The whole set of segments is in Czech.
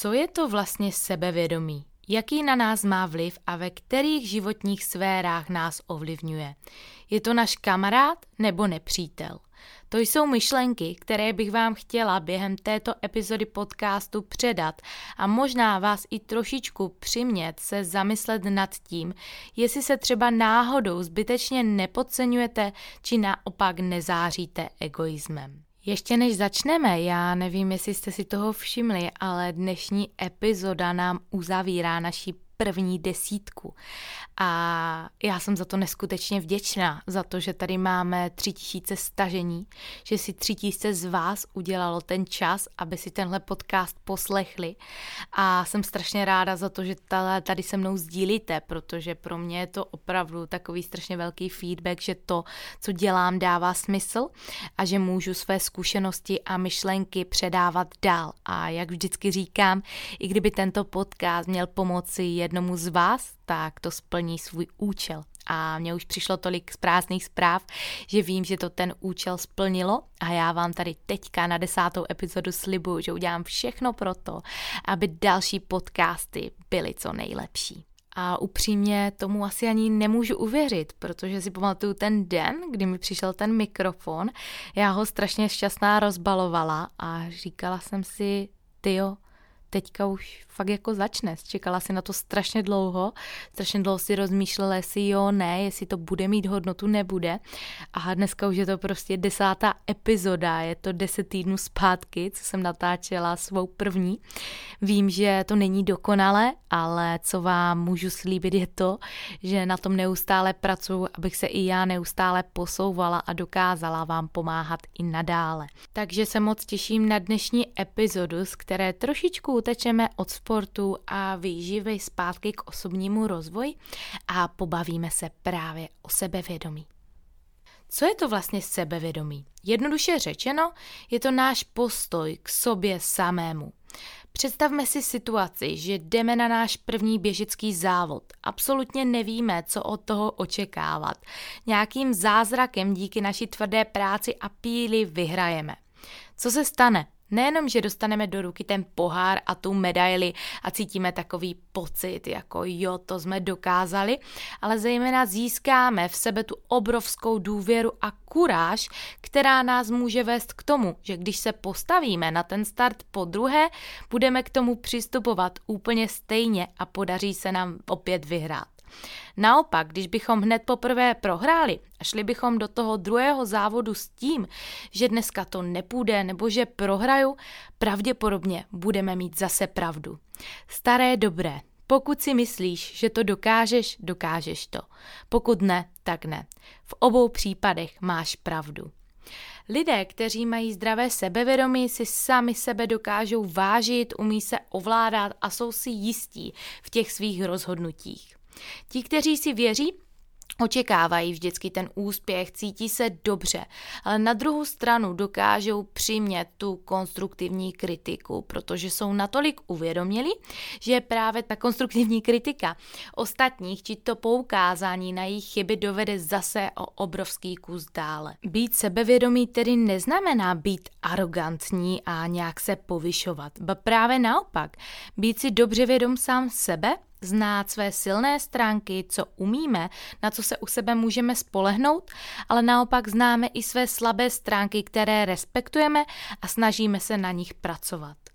Co je to vlastně sebevědomí? Jaký na nás má vliv a ve kterých životních sférách nás ovlivňuje? Je to náš kamarád nebo nepřítel? To jsou myšlenky, které bych vám chtěla během této epizody podcastu předat a možná vás i trošičku přimět se zamyslet nad tím, jestli se třeba náhodou zbytečně nepodceňujete či naopak nezáříte egoismem. Ještě než začneme, já nevím, jestli jste si toho všimli, ale dnešní epizoda nám uzavírá naší první desítku. A já jsem za to neskutečně vděčná, za to, že tady máme tři tisíce stažení, že si tři tisíce z vás udělalo ten čas, aby si tenhle podcast poslechli. A jsem strašně ráda za to, že tady se mnou sdílíte, protože pro mě je to opravdu takový strašně velký feedback, že to, co dělám, dává smysl a že můžu své zkušenosti a myšlenky předávat dál. A jak vždycky říkám, i kdyby tento podcast měl pomoci jednomu z vás, tak to splní svůj účel. A mně už přišlo tolik z prázdných zpráv, že vím, že to ten účel splnilo a já vám tady teďka na desátou epizodu slibuju, že udělám všechno pro to, aby další podcasty byly co nejlepší. A upřímně tomu asi ani nemůžu uvěřit, protože si pamatuju ten den, kdy mi přišel ten mikrofon, já ho strašně šťastná rozbalovala a říkala jsem si, tyjo, teďka už fakt jako začne. Čekala si na to strašně dlouho, strašně dlouho si rozmýšlela, jestli jo, ne, jestli to bude mít hodnotu, nebude. A dneska už je to prostě desátá epizoda, je to deset týdnů zpátky, co jsem natáčela svou první. Vím, že to není dokonale, ale co vám můžu slíbit je to, že na tom neustále pracuji, abych se i já neustále posouvala a dokázala vám pomáhat i nadále. Takže se moc těším na dnešní epizodu, z které trošičku utečeme od sportu a výživy zpátky k osobnímu rozvoji a pobavíme se právě o sebevědomí. Co je to vlastně sebevědomí? Jednoduše řečeno, je to náš postoj k sobě samému. Představme si situaci, že jdeme na náš první běžický závod. Absolutně nevíme, co od toho očekávat. Nějakým zázrakem díky naší tvrdé práci a píli vyhrajeme. Co se stane? Nejenom, že dostaneme do ruky ten pohár a tu medaili a cítíme takový pocit, jako jo, to jsme dokázali, ale zejména získáme v sebe tu obrovskou důvěru a kuráž, která nás může vést k tomu, že když se postavíme na ten start po druhé, budeme k tomu přistupovat úplně stejně a podaří se nám opět vyhrát. Naopak, když bychom hned poprvé prohráli a šli bychom do toho druhého závodu s tím, že dneska to nepůjde nebo že prohraju, pravděpodobně budeme mít zase pravdu. Staré dobré. Pokud si myslíš, že to dokážeš, dokážeš to. Pokud ne, tak ne. V obou případech máš pravdu. Lidé, kteří mají zdravé sebevědomí, si sami sebe dokážou vážit, umí se ovládat a jsou si jistí v těch svých rozhodnutích. Ti, kteří si věří, očekávají vždycky ten úspěch, cítí se dobře, ale na druhou stranu dokážou přimět tu konstruktivní kritiku, protože jsou natolik uvědomili, že právě ta konstruktivní kritika ostatních či to poukázání na jejich chyby dovede zase o obrovský kus dále. Být sebevědomý tedy neznamená být arrogantní a nějak se povyšovat, ba právě naopak, být si dobře vědom sám sebe znát své silné stránky, co umíme, na co se u sebe můžeme spolehnout, ale naopak známe i své slabé stránky, které respektujeme a snažíme se na nich pracovat.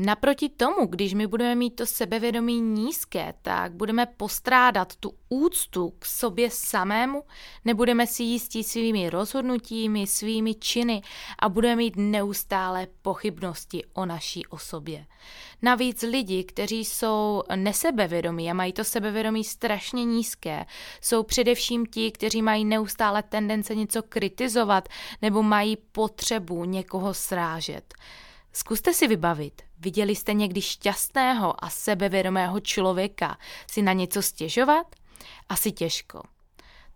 Naproti tomu, když my budeme mít to sebevědomí nízké, tak budeme postrádat tu úctu k sobě samému, nebudeme si jistí svými rozhodnutími, svými činy a budeme mít neustále pochybnosti o naší osobě. Navíc lidi, kteří jsou nesebevědomí a mají to sebevědomí strašně nízké, jsou především ti, kteří mají neustále tendence něco kritizovat nebo mají potřebu někoho srážet. Zkuste si vybavit, viděli jste někdy šťastného a sebevědomého člověka si na něco stěžovat? Asi těžko.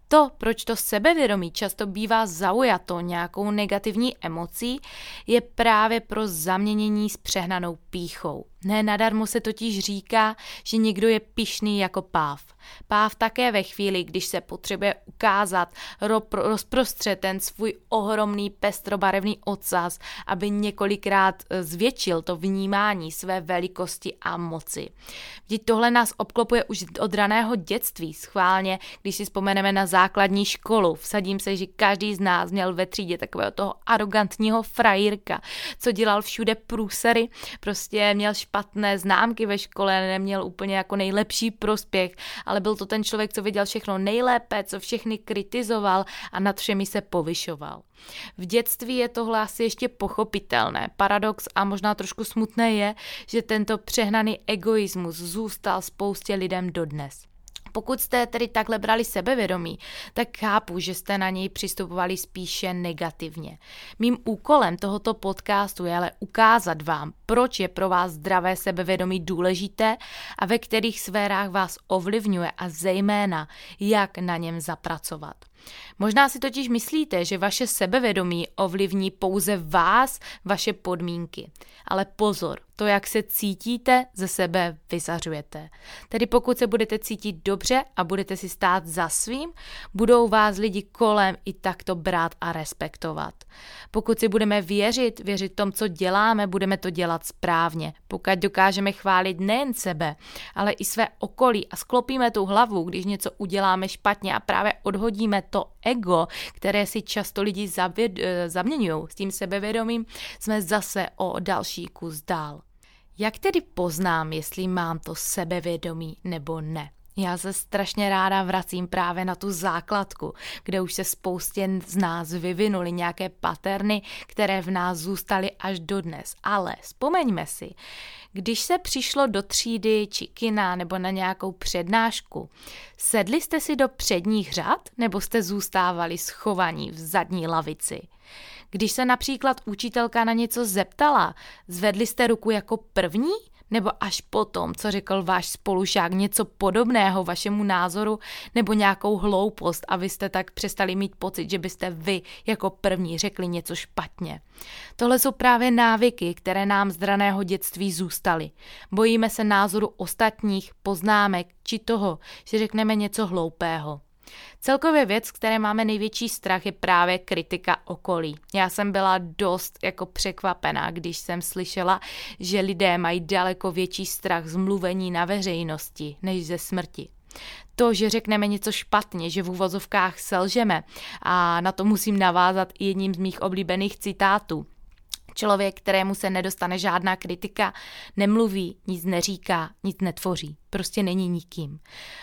To, proč to sebevědomí často bývá zaujato nějakou negativní emocí, je právě pro zaměnění s přehnanou píchou. Ne nadarmo se totiž říká, že někdo je pišný jako páv. Páv také ve chvíli, když se potřebuje ukázat, rozprostřed ten svůj ohromný pestrobarevný ocas, aby několikrát e, zvětšil to vnímání své velikosti a moci. Vždyť tohle nás obklopuje už od raného dětství, schválně, když si vzpomeneme na základní školu. Vsadím se, že každý z nás měl ve třídě takového toho arrogantního frajírka, co dělal všude průsery, prostě měl špatné známky ve škole, neměl úplně jako nejlepší prospěch, ale byl to ten člověk, co viděl všechno nejlépe, co všechny kritizoval a nad všemi se povyšoval. V dětství je tohle asi ještě pochopitelné. Paradox a možná trošku smutné je, že tento přehnaný egoismus zůstal spoustě lidem dodnes. Pokud jste tedy takhle brali sebevědomí, tak chápu, že jste na něj přistupovali spíše negativně. Mým úkolem tohoto podcastu je ale ukázat vám, proč je pro vás zdravé sebevědomí důležité a ve kterých sférách vás ovlivňuje a zejména, jak na něm zapracovat. Možná si totiž myslíte, že vaše sebevědomí ovlivní pouze vás, vaše podmínky. Ale pozor, to, jak se cítíte, ze sebe vyzařujete. Tedy pokud se budete cítit dobře a budete si stát za svým, budou vás lidi kolem i takto brát a respektovat. Pokud si budeme věřit, věřit tom, co děláme, budeme to dělat správně. Pokud dokážeme chválit nejen sebe, ale i své okolí a sklopíme tu hlavu, když něco uděláme špatně a právě odhodíme to ego, které si často lidi eh, zaměňují s tím sebevědomím, jsme zase o další kus dál. Jak tedy poznám, jestli mám to sebevědomí nebo ne? Já se strašně ráda vracím právě na tu základku, kde už se spoustě z nás vyvinuly nějaké paterny, které v nás zůstaly až dodnes. Ale vzpomeňme si, když se přišlo do třídy či kina nebo na nějakou přednášku, sedli jste si do předních řad nebo jste zůstávali schovaní v zadní lavici? Když se například učitelka na něco zeptala, zvedli jste ruku jako první nebo až potom, co řekl váš spolušák něco podobného vašemu názoru nebo nějakou hloupost a vy jste tak přestali mít pocit, že byste vy jako první řekli něco špatně. Tohle jsou právě návyky, které nám z raného dětství zůstaly. Bojíme se názoru ostatních, poznámek či toho, že řekneme něco hloupého. Celkově věc, které máme největší strach, je právě kritika okolí. Já jsem byla dost jako překvapená, když jsem slyšela, že lidé mají daleko větší strach z mluvení na veřejnosti než ze smrti. To, že řekneme něco špatně, že v uvozovkách selžeme a na to musím navázat jedním z mých oblíbených citátů. Člověk, kterému se nedostane žádná kritika, nemluví, nic neříká, nic netvoří prostě není nikým.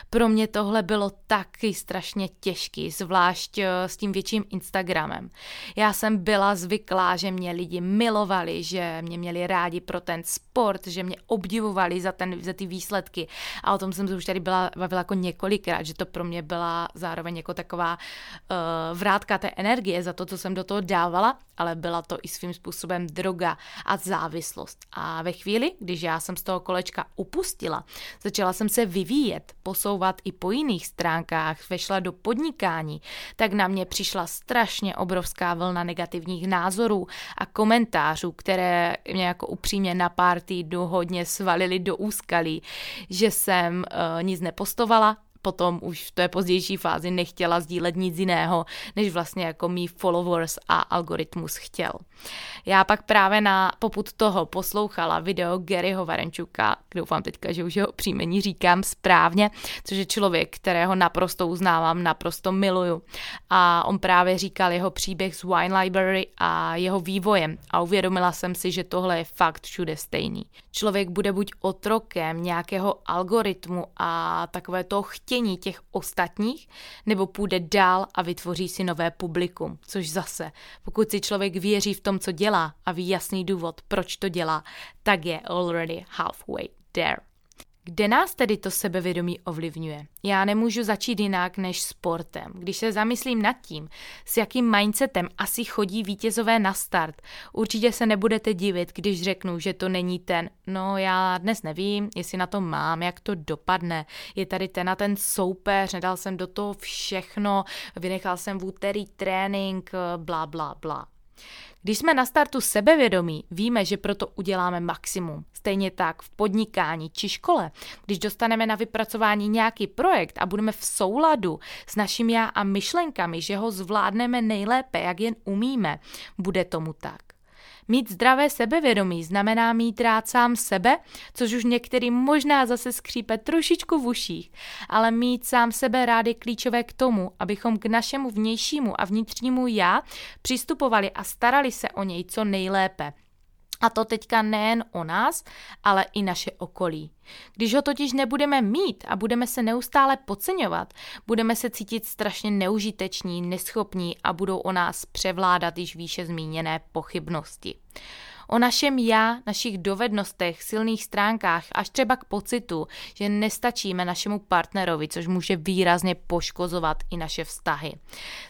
Pro mě tohle bylo taky strašně těžký, zvlášť eh, s tím větším Instagramem. Já jsem byla zvyklá, že mě lidi milovali, že mě měli rádi pro ten sport, že mě obdivovali za, ten, za ty výsledky. A o tom jsem se už tady byla bavila jako několikrát, že to pro mě byla zároveň jako taková uh, vrátka té energie za to, co jsem do toho dávala, ale byla to i svým způsobem droga a závislost. A ve chvíli, když já jsem z toho kolečka upustila, začala začala jsem se vyvíjet, posouvat i po jiných stránkách, vešla do podnikání, tak na mě přišla strašně obrovská vlna negativních názorů a komentářů, které mě jako upřímně na pár týdnů hodně svalili do úskalí, že jsem uh, nic nepostovala, potom už v té pozdější fázi nechtěla sdílet nic jiného, než vlastně jako mý followers a algoritmus chtěl. Já pak právě na poput toho poslouchala video Garyho Varenčuka, doufám teďka, že už jeho příjmení říkám správně, což je člověk, kterého naprosto uznávám, naprosto miluju. A on právě říkal jeho příběh z Wine Library a jeho vývojem a uvědomila jsem si, že tohle je fakt všude stejný. Člověk bude buď otrokem nějakého algoritmu a takové to chtění těch ostatních, nebo půjde dál a vytvoří si nové publikum, což zase, pokud si člověk věří v tom, co dělá a ví jasný důvod, proč to dělá, tak je already halfway there. Kde nás tedy to sebevědomí ovlivňuje? Já nemůžu začít jinak než sportem. Když se zamyslím nad tím, s jakým mindsetem asi chodí vítězové na start, určitě se nebudete divit, když řeknu, že to není ten, no já dnes nevím, jestli na to mám, jak to dopadne, je tady ten a ten soupeř, nedal jsem do toho všechno, vynechal jsem v úterý trénink, bla, bla, bla. Když jsme na startu sebevědomí, víme, že proto uděláme maximum. Stejně tak v podnikání či škole. Když dostaneme na vypracování nějaký projekt a budeme v souladu s naším já a myšlenkami, že ho zvládneme nejlépe, jak jen umíme, bude tomu tak. Mít zdravé sebevědomí znamená mít rád sám sebe, což už některým možná zase skřípe trošičku v uších, ale mít sám sebe rád je klíčové k tomu, abychom k našemu vnějšímu a vnitřnímu já přistupovali a starali se o něj co nejlépe. A to teďka nejen o nás, ale i naše okolí. Když ho totiž nebudeme mít a budeme se neustále podceňovat, budeme se cítit strašně neužiteční, neschopní a budou o nás převládat již výše zmíněné pochybnosti o našem já, našich dovednostech, silných stránkách, až třeba k pocitu, že nestačíme našemu partnerovi, což může výrazně poškozovat i naše vztahy.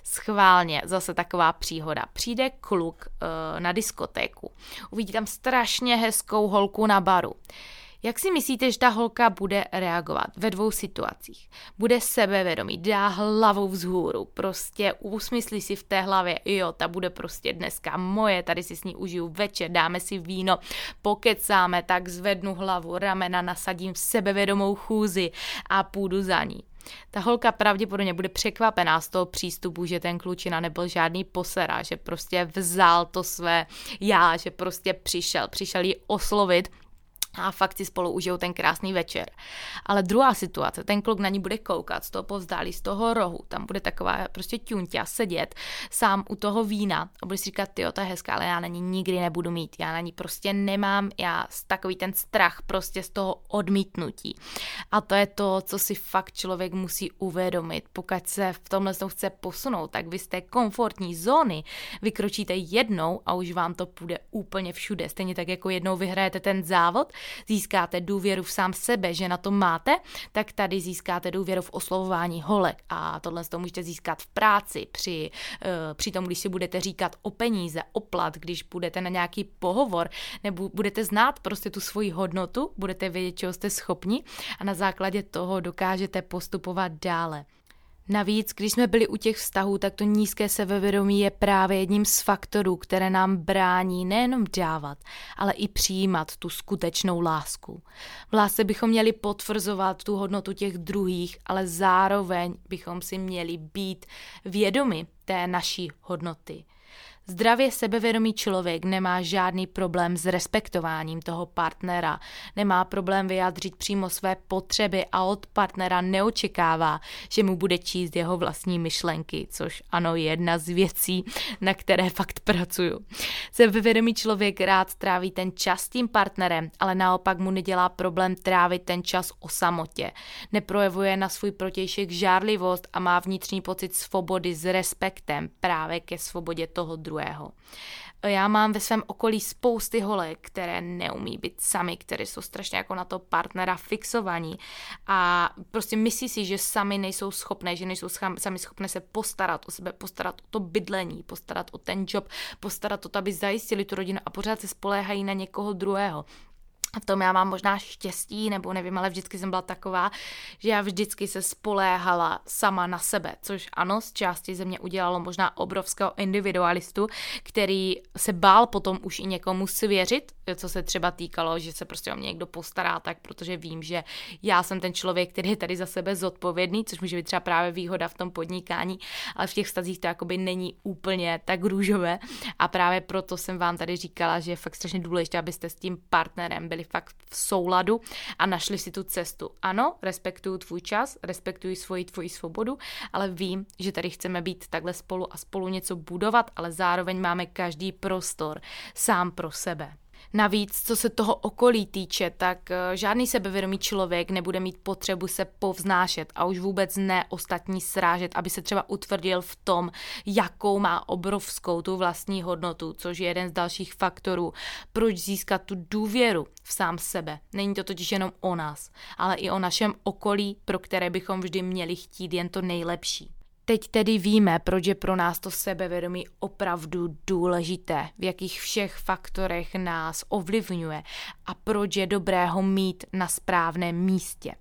Schválně, zase taková příhoda. Přijde kluk uh, na diskotéku, uvidí tam strašně hezkou holku na baru. Jak si myslíte, že ta holka bude reagovat ve dvou situacích? Bude sebevědomí, dá hlavou vzhůru, prostě usmyslí si v té hlavě, jo, ta bude prostě dneska moje, tady si s ní užiju večer, dáme si víno, pokecáme, tak zvednu hlavu, ramena nasadím sebevědomou chůzi a půjdu za ní. Ta holka pravděpodobně bude překvapená z toho přístupu, že ten klučina nebyl žádný posera, že prostě vzal to své já, že prostě přišel, přišel ji oslovit a fakt si spolu užijou ten krásný večer. Ale druhá situace, ten kluk na ní bude koukat z toho povzdálí, z toho rohu, tam bude taková prostě ťunťa sedět sám u toho vína a bude si říkat, ty to je hezká, ale já na ní nikdy nebudu mít, já na ní prostě nemám, já takový ten strach prostě z toho odmítnutí. A to je to, co si fakt člověk musí uvědomit. Pokud se v tomhle chce posunout, tak vy z té komfortní zóny vykročíte jednou a už vám to půjde úplně všude. Stejně tak, jako jednou vyhrajete ten závod, získáte důvěru v sám sebe, že na to máte, tak tady získáte důvěru v oslovování holek a tohle to můžete získat v práci, při, uh, při tom, když si budete říkat o peníze, o plat, když budete na nějaký pohovor, nebo budete znát prostě tu svoji hodnotu, budete vědět, čeho jste schopni a na základě toho dokážete postupovat dále. Navíc, když jsme byli u těch vztahů, tak to nízké sebevědomí je právě jedním z faktorů, které nám brání nejenom dávat, ale i přijímat tu skutečnou lásku. V lásce bychom měli potvrzovat tu hodnotu těch druhých, ale zároveň bychom si měli být vědomi té naší hodnoty. Zdravě sebevědomý člověk nemá žádný problém s respektováním toho partnera, nemá problém vyjádřit přímo své potřeby a od partnera neočekává, že mu bude číst jeho vlastní myšlenky, což ano je jedna z věcí, na které fakt pracuju. Sebevědomý člověk rád tráví ten čas s tím partnerem, ale naopak mu nedělá problém trávit ten čas o samotě. Neprojevuje na svůj protějšek žárlivost a má vnitřní pocit svobody s respektem právě ke svobodě toho druhého druhého. Já mám ve svém okolí spousty holek, které neumí být sami, které jsou strašně jako na to partnera fixovaní a prostě myslí si, že sami nejsou schopné, že nejsou sami schopné se postarat o sebe, postarat o to bydlení, postarat o ten job, postarat o to, aby zajistili tu rodinu a pořád se spoléhají na někoho druhého. A v tom já mám možná štěstí, nebo nevím, ale vždycky jsem byla taková, že já vždycky se spoléhala sama na sebe, což ano, z části ze mě udělalo možná obrovského individualistu, který se bál potom už i někomu svěřit, co se třeba týkalo, že se prostě o mě někdo postará, tak protože vím, že já jsem ten člověk, který je tady za sebe zodpovědný, což může být třeba právě výhoda v tom podnikání, ale v těch vztazích to jakoby není úplně tak růžové. A právě proto jsem vám tady říkala, že je fakt strašně důležité, abyste s tím partnerem byli byli fakt v souladu a našli si tu cestu. Ano, respektuju tvůj čas, respektuji svoji tvoji svobodu, ale vím, že tady chceme být takhle spolu a spolu něco budovat, ale zároveň máme každý prostor sám pro sebe. Navíc, co se toho okolí týče, tak eh, žádný sebevědomý člověk nebude mít potřebu se povznášet a už vůbec ne ostatní srážet, aby se třeba utvrdil v tom, jakou má obrovskou tu vlastní hodnotu, což je jeden z dalších faktorů, proč získat tu důvěru v sám sebe. Není to totiž jenom o nás, ale i o našem okolí, pro které bychom vždy měli chtít jen to nejlepší. Teď tedy víme, proč je pro nás to sebevědomí opravdu důležité, v jakých všech faktorech nás ovlivňuje a proč je dobré ho mít na správném místě.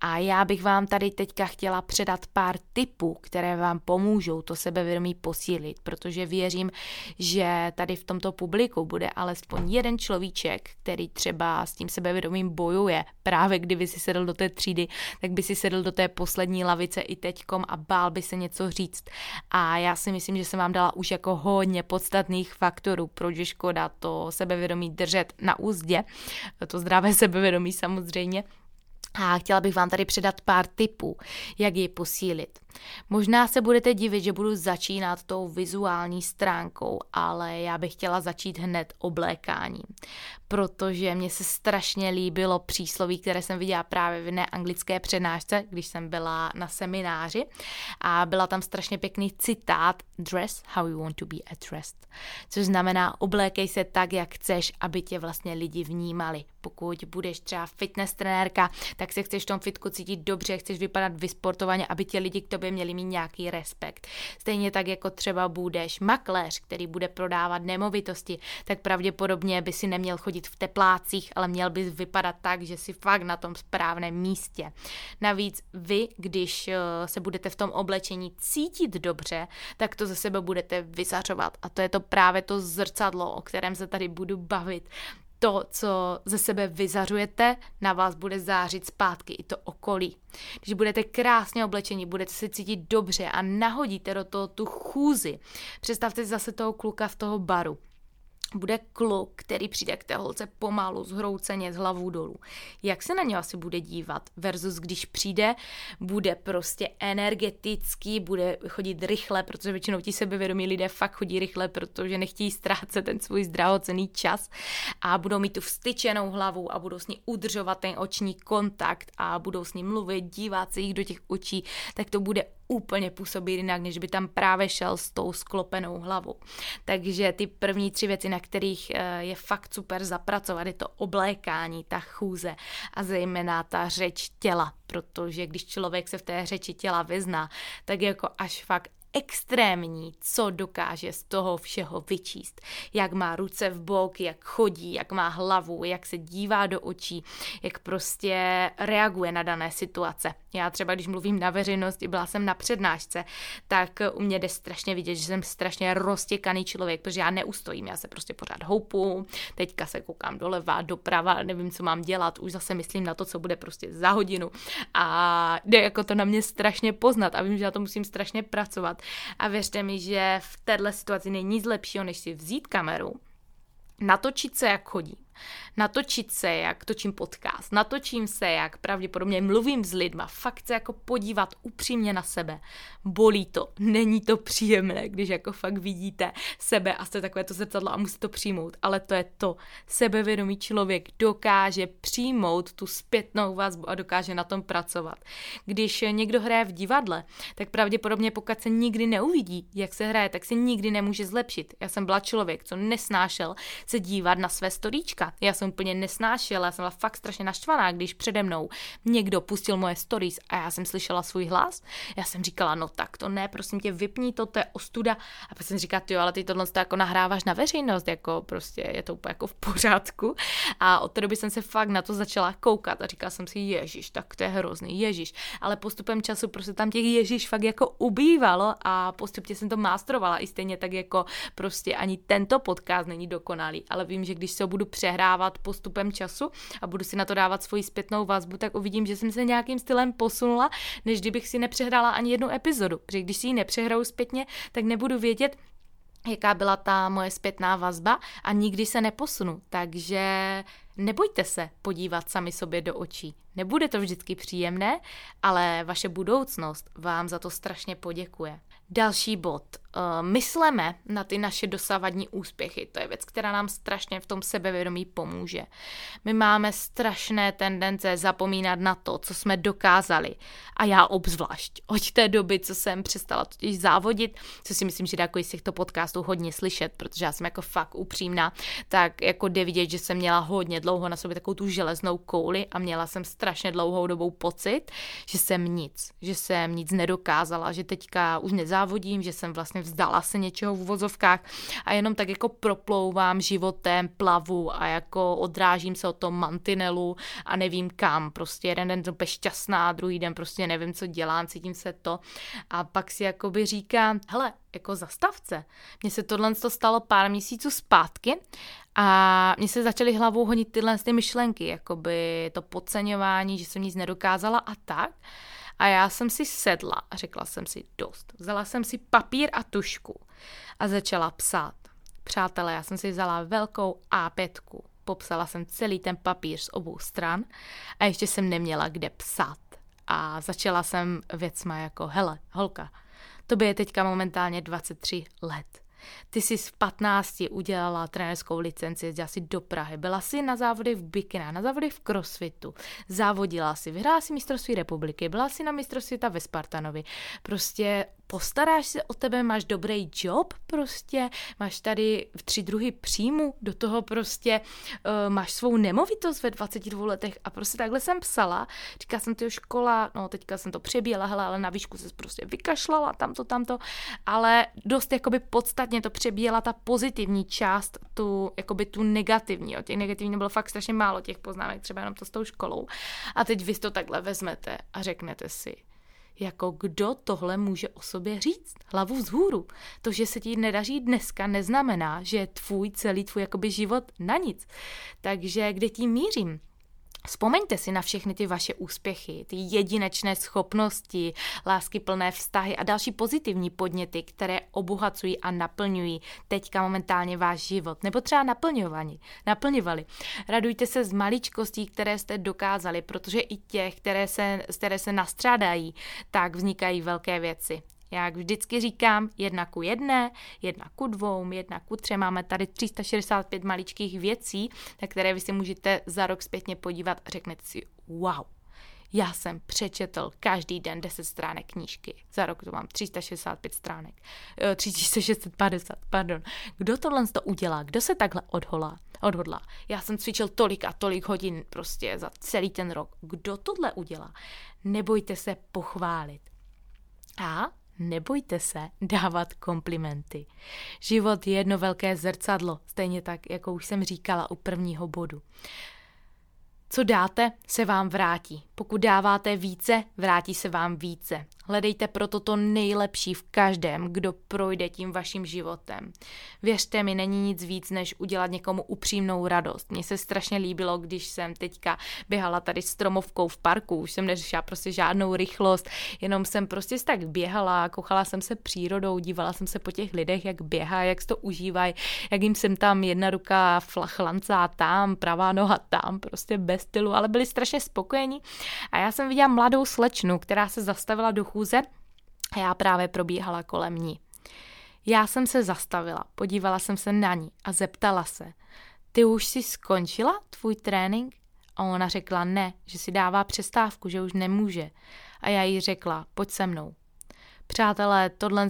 A já bych vám tady teďka chtěla předat pár tipů, které vám pomůžou to sebevědomí posílit, protože věřím, že tady v tomto publiku bude alespoň jeden človíček, který třeba s tím sebevědomím bojuje. Právě kdyby si sedl do té třídy, tak by si sedl do té poslední lavice i teďkom a bál by se něco říct. A já si myslím, že jsem vám dala už jako hodně podstatných faktorů, proč je škoda to sebevědomí držet na úzdě, to zdravé sebevědomí samozřejmě, a chtěla bych vám tady předat pár tipů, jak ji posílit. Možná se budete divit, že budu začínat tou vizuální stránkou, ale já bych chtěla začít hned oblékáním, protože mě se strašně líbilo přísloví, které jsem viděla právě v jedné anglické přednášce, když jsem byla na semináři a byla tam strašně pěkný citát dress how you want to be addressed, což znamená oblékej se tak, jak chceš, aby tě vlastně lidi vnímali. Pokud budeš třeba fitness trenérka, tak se chceš v tom fitku cítit dobře, chceš vypadat vysportovaně, aby tě lidi k tobě by měli mít nějaký respekt. Stejně tak jako třeba budeš makléř, který bude prodávat nemovitosti, tak pravděpodobně by si neměl chodit v teplácích, ale měl bys vypadat tak, že si fakt na tom správném místě. Navíc vy, když eh, se budete v tom oblečení cítit dobře, tak to ze sebe budete vyzařovat. A to je to právě to zrcadlo, o kterém se tady budu bavit to, co ze sebe vyzařujete, na vás bude zářit zpátky i to okolí. Když budete krásně oblečení, budete se cítit dobře a nahodíte do toho tu chůzi. Představte si zase toho kluka v toho baru bude kluk, který přijde k té holce pomalu, zhrouceně, z hlavou dolů. Jak se na něj asi bude dívat? Versus když přijde, bude prostě energetický, bude chodit rychle, protože většinou ti sebevědomí lidé fakt chodí rychle, protože nechtějí ztrácet ten svůj zdravocený čas a budou mít tu vstyčenou hlavu a budou s ní udržovat ten oční kontakt a budou s ním mluvit, dívat se jich do těch očí, tak to bude úplně působit jinak, než by tam právě šel s tou sklopenou hlavou. Takže ty první tři věci, na kterých eh, je fakt super zapracovat, je to oblékání, ta chůze a zejména ta řeč těla, protože když člověk se v té řeči těla vyzná, tak jako až fakt extrémní, co dokáže z toho všeho vyčíst. Jak má ruce v bok, jak chodí, jak má hlavu, jak se dívá do očí, jak prostě reaguje na dané situace. Já třeba, když mluvím na veřejnosti, byla jsem na přednášce, tak u mě jde strašně vidět, že jsem strašně roztěkaný člověk, protože já neustojím, já se prostě pořád houpu, teďka se koukám doleva, doprava, nevím, co mám dělat, už zase myslím na to, co bude prostě za hodinu a jde jako to na mě strašně poznat a vím, že na to musím strašně pracovat a věřte mi, že v této situaci není nic lepšího, než si vzít kameru, natočit se, jak chodím, natočit se, jak točím podcast, natočím se, jak pravděpodobně mluvím s lidma, fakt se jako podívat upřímně na sebe. Bolí to, není to příjemné, když jako fakt vidíte sebe a jste takové to zrcadlo a musíte to přijmout, ale to je to. Sebevědomý člověk dokáže přijmout tu zpětnou vazbu a dokáže na tom pracovat. Když někdo hraje v divadle, tak pravděpodobně pokud se nikdy neuvidí, jak se hraje, tak se nikdy nemůže zlepšit. Já jsem byla člověk, co nesnášel se dívat na své storíčka Já jsem úplně nesnášela, já jsem byla fakt strašně naštvaná, když přede mnou někdo pustil moje stories a já jsem slyšela svůj hlas. Já jsem říkala, no tak to ne, prosím tě, vypni to, to je ostuda. A pak jsem říkala, jo, ale ty tohle to jako nahráváš na veřejnost, jako prostě je to úplně jako v pořádku. A od té doby jsem se fakt na to začala koukat a říkala jsem si, ježíš, tak to je hrozný, ježíš. Ale postupem času prostě tam těch ježíš fakt jako ubývalo a postupně jsem to mástrovala i stejně tak jako prostě ani tento podcast není dokonalý, ale vím, že když se ho budu přehrávat postupem času a budu si na to dávat svoji zpětnou vazbu, tak uvidím, že jsem se nějakým stylem posunula, než kdybych si nepřehrála ani jednu epizodu. Protože když si ji nepřehraju zpětně, tak nebudu vědět, jaká byla ta moje zpětná vazba a nikdy se neposunu. Takže nebojte se podívat sami sobě do očí. Nebude to vždycky příjemné, ale vaše budoucnost vám za to strašně poděkuje. Další bod. Uh, mysleme na ty naše dosavadní úspěchy. To je věc, která nám strašně v tom sebevědomí pomůže. My máme strašné tendence zapomínat na to, co jsme dokázali. A já obzvlášť. Od té doby, co jsem přestala totiž závodit, co si myslím, že jde jako z těchto podcastů hodně slyšet, protože já jsem jako fakt upřímná, tak jako jde vidět, že jsem měla hodně dlouho na sobě takovou tu železnou kouli a měla jsem strašně dlouhou dobou pocit, že jsem nic, že jsem nic nedokázala, že teďka už nezávodím, že jsem vlastně vzdala se něčeho v uvozovkách a jenom tak jako proplouvám životem, plavu a jako odrážím se od tom mantinelu a nevím kam. Prostě jeden den to šťastná, druhý den prostě nevím, co dělám, cítím se to a pak si jakoby říkám, hele, jako zastavce. Mně se tohle stalo pár měsíců zpátky a mně se začaly hlavou honit tyhle ty myšlenky, jakoby to podceňování, že jsem nic nedokázala a tak. A já jsem si sedla a řekla jsem si dost. Vzala jsem si papír a tušku a začala psát. Přátelé, já jsem si vzala velkou A5, popsala jsem celý ten papír z obou stran a ještě jsem neměla kde psát. A začala jsem věcma jako, hele, holka, to by je teďka momentálně 23 let. Ty jsi v 15 udělala trenérskou licenci, jezdila si do Prahy, byla si na závody v bikina, na závody v crossfitu, závodila si, vyhrála si mistrovství republiky, byla si na mistrovství ve Spartanovi. Prostě postaráš se o tebe, máš dobrý job prostě, máš tady tři druhy příjmu, do toho prostě uh, máš svou nemovitost ve 22 letech a prostě takhle jsem psala, říkala jsem to škola, no teďka jsem to přebíjela, hele, ale na výšku se prostě vykašlala, tamto, tamto, ale dost jakoby podstatně to přebíjela ta pozitivní část, tu jakoby tu negativní, o těch negativní bylo fakt strašně málo těch poznámek, třeba jenom to s tou školou. A teď vy to takhle vezmete a řeknete si, jako kdo tohle může o sobě říct? Hlavu vzhůru. To, že se ti nedaří dneska, neznamená, že je tvůj celý tvůj jakoby život na nic. Takže kde tím mířím? Vzpomeňte si na všechny ty vaše úspěchy, ty jedinečné schopnosti, lásky plné vztahy a další pozitivní podněty, které obohacují a naplňují teďka momentálně váš život, nebo třeba naplňovali. naplňovali. Radujte se z maličkostí, které jste dokázali, protože i těch, které se, které se nastřádají, tak vznikají velké věci. Jak vždycky říkám, jedna ku jedné, jedna ku dvou, jedna ku třem. Máme tady 365 maličkých věcí, na které vy si můžete za rok zpětně podívat a řeknete si, wow, já jsem přečetl každý den 10 stránek knížky. Za rok to mám 365 stránek. 3650, eh, pardon. Kdo tohle to udělá? Kdo se takhle odholá? Odhodlá. Já jsem cvičil tolik a tolik hodin prostě za celý ten rok. Kdo tohle udělá? Nebojte se pochválit. A nebojte se dávat komplimenty. Život je jedno velké zrcadlo, stejně tak, jako už jsem říkala u prvního bodu. Co dáte, se vám vrátí. Pokud dáváte více, vrátí se vám více. Hledejte proto to nejlepší v každém, kdo projde tím vaším životem. Věřte mi, není nic víc, než udělat někomu upřímnou radost. Mně se strašně líbilo, když jsem teďka běhala tady stromovkou v parku, už jsem neřešila prostě žádnou rychlost, jenom jsem prostě tak běhala, kochala jsem se přírodou, dívala jsem se po těch lidech, jak běhá, jak to užívají, jak jim jsem tam jedna ruka flachlancá tam, pravá noha tam, prostě bez stylu, ale byli strašně spokojení. A já jsem viděla mladou slečnu, která se zastavila do a já právě probíhala kolem ní. Já jsem se zastavila, podívala jsem se na ní a zeptala se, ty už si skončila tvůj trénink? A ona řekla ne, že si dává přestávku, že už nemůže. A já jí řekla, pojď se mnou. Přátelé, tohle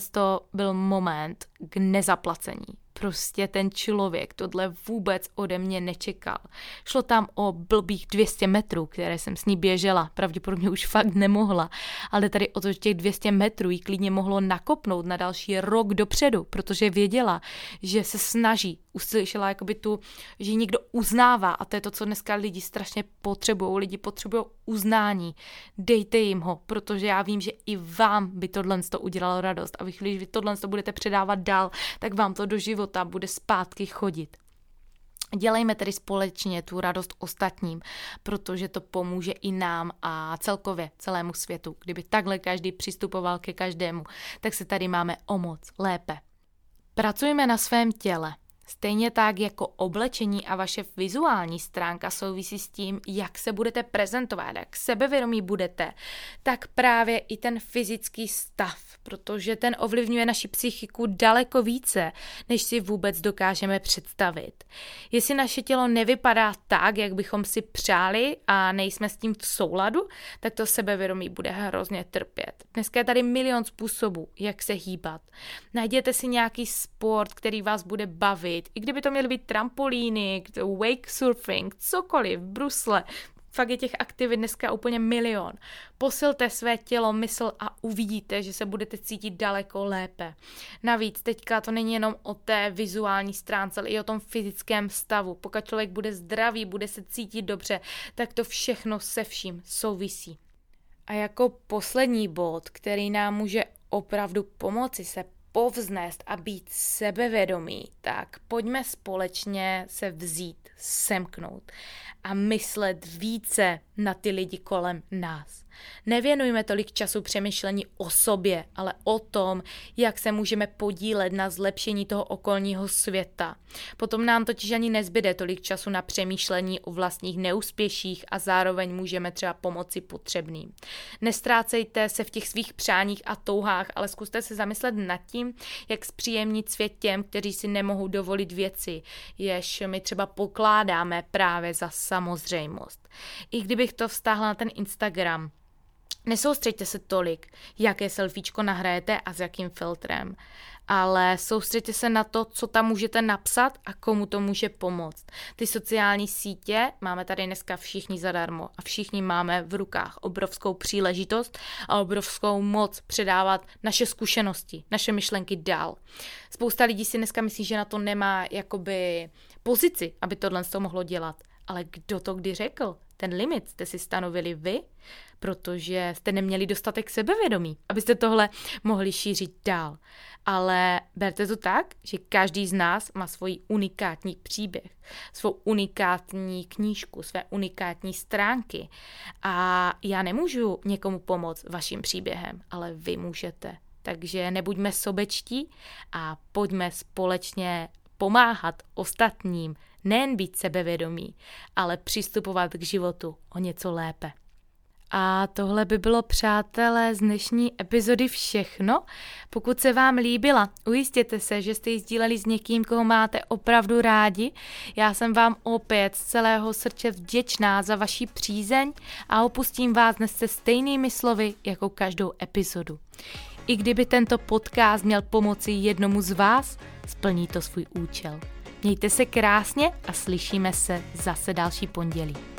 byl moment k nezaplacení Prostě ten člověk tohle vůbec ode mě nečekal. Šlo tam o blbých 200 metrů, které jsem s ní běžela. Pravděpodobně už fakt nemohla. Ale tady o to, že těch 200 metrů jí klidně mohlo nakopnout na další rok dopředu, protože věděla, že se snaží. Uslyšela jakoby tu, že ji někdo uznává a to je to, co dneska lidi strašně potřebují. Lidi potřebují uznání. Dejte jim ho, protože já vím, že i vám by tohle to udělalo radost. A vy, když vy tohle to budete předávat dál, tak vám to do života bude zpátky chodit. Dělejme tedy společně tu radost ostatním, protože to pomůže i nám a celkově celému světu. Kdyby takhle každý přistupoval ke každému, tak se tady máme o moc lépe. Pracujeme na svém těle. Stejně tak jako oblečení a vaše vizuální stránka souvisí s tím, jak se budete prezentovat, jak sebevědomí budete, tak právě i ten fyzický stav, protože ten ovlivňuje naši psychiku daleko více, než si vůbec dokážeme představit. Jestli naše tělo nevypadá tak, jak bychom si přáli a nejsme s tím v souladu, tak to sebevědomí bude hrozně trpět. Dneska je tady milion způsobů, jak se hýbat. Najděte si nějaký sport, který vás bude bavit. I kdyby to měly být trampolíny, wake surfing, cokoliv, brusle, fakt je těch aktivit dneska úplně milion. Posilte své tělo, mysl a uvidíte, že se budete cítit daleko lépe. Navíc teďka to není jenom o té vizuální stránce, ale i o tom fyzickém stavu. Pokud člověk bude zdravý, bude se cítit dobře, tak to všechno se vším souvisí. A jako poslední bod, který nám může opravdu pomoci se povznést a být sebevědomý, tak pojďme společně se vzít, semknout a myslet více na ty lidi kolem nás. Nevěnujme tolik času přemýšlení o sobě, ale o tom, jak se můžeme podílet na zlepšení toho okolního světa. Potom nám totiž ani nezbyde tolik času na přemýšlení o vlastních neúspěších a zároveň můžeme třeba pomoci potřebným. Nestrácejte se v těch svých přáních a touhách, ale zkuste se zamyslet nad tím, jak zpříjemnit svět těm, kteří si nemohou dovolit věci, jež my třeba pokládáme právě za samozřejmost. I kdybych to vztáhla na ten Instagram, Nesoustřeďte se tolik, jaké selfiečko nahrajete a s jakým filtrem, ale soustřeďte se na to, co tam můžete napsat a komu to může pomoct. Ty sociální sítě máme tady dneska všichni zadarmo a všichni máme v rukách obrovskou příležitost a obrovskou moc předávat naše zkušenosti, naše myšlenky dál. Spousta lidí si dneska myslí, že na to nemá jakoby pozici, aby tohle to mohlo dělat. Ale kdo to kdy řekl? Ten limit jste si stanovili vy, protože jste neměli dostatek sebevědomí, abyste tohle mohli šířit dál. Ale berte to tak, že každý z nás má svůj unikátní příběh, svou unikátní knížku, své unikátní stránky. A já nemůžu někomu pomoct vaším příběhem, ale vy můžete. Takže nebuďme sobečtí a pojďme společně pomáhat ostatním, nejen být sebevědomí, ale přistupovat k životu o něco lépe. A tohle by bylo, přátelé, z dnešní epizody všechno. Pokud se vám líbila, ujistěte se, že jste ji sdíleli s někým, koho máte opravdu rádi. Já jsem vám opět z celého srdce vděčná za vaši přízeň a opustím vás dnes se stejnými slovy jako každou epizodu. I kdyby tento podcast měl pomoci jednomu z vás, splní to svůj účel. Mějte se krásně a slyšíme se zase další pondělí.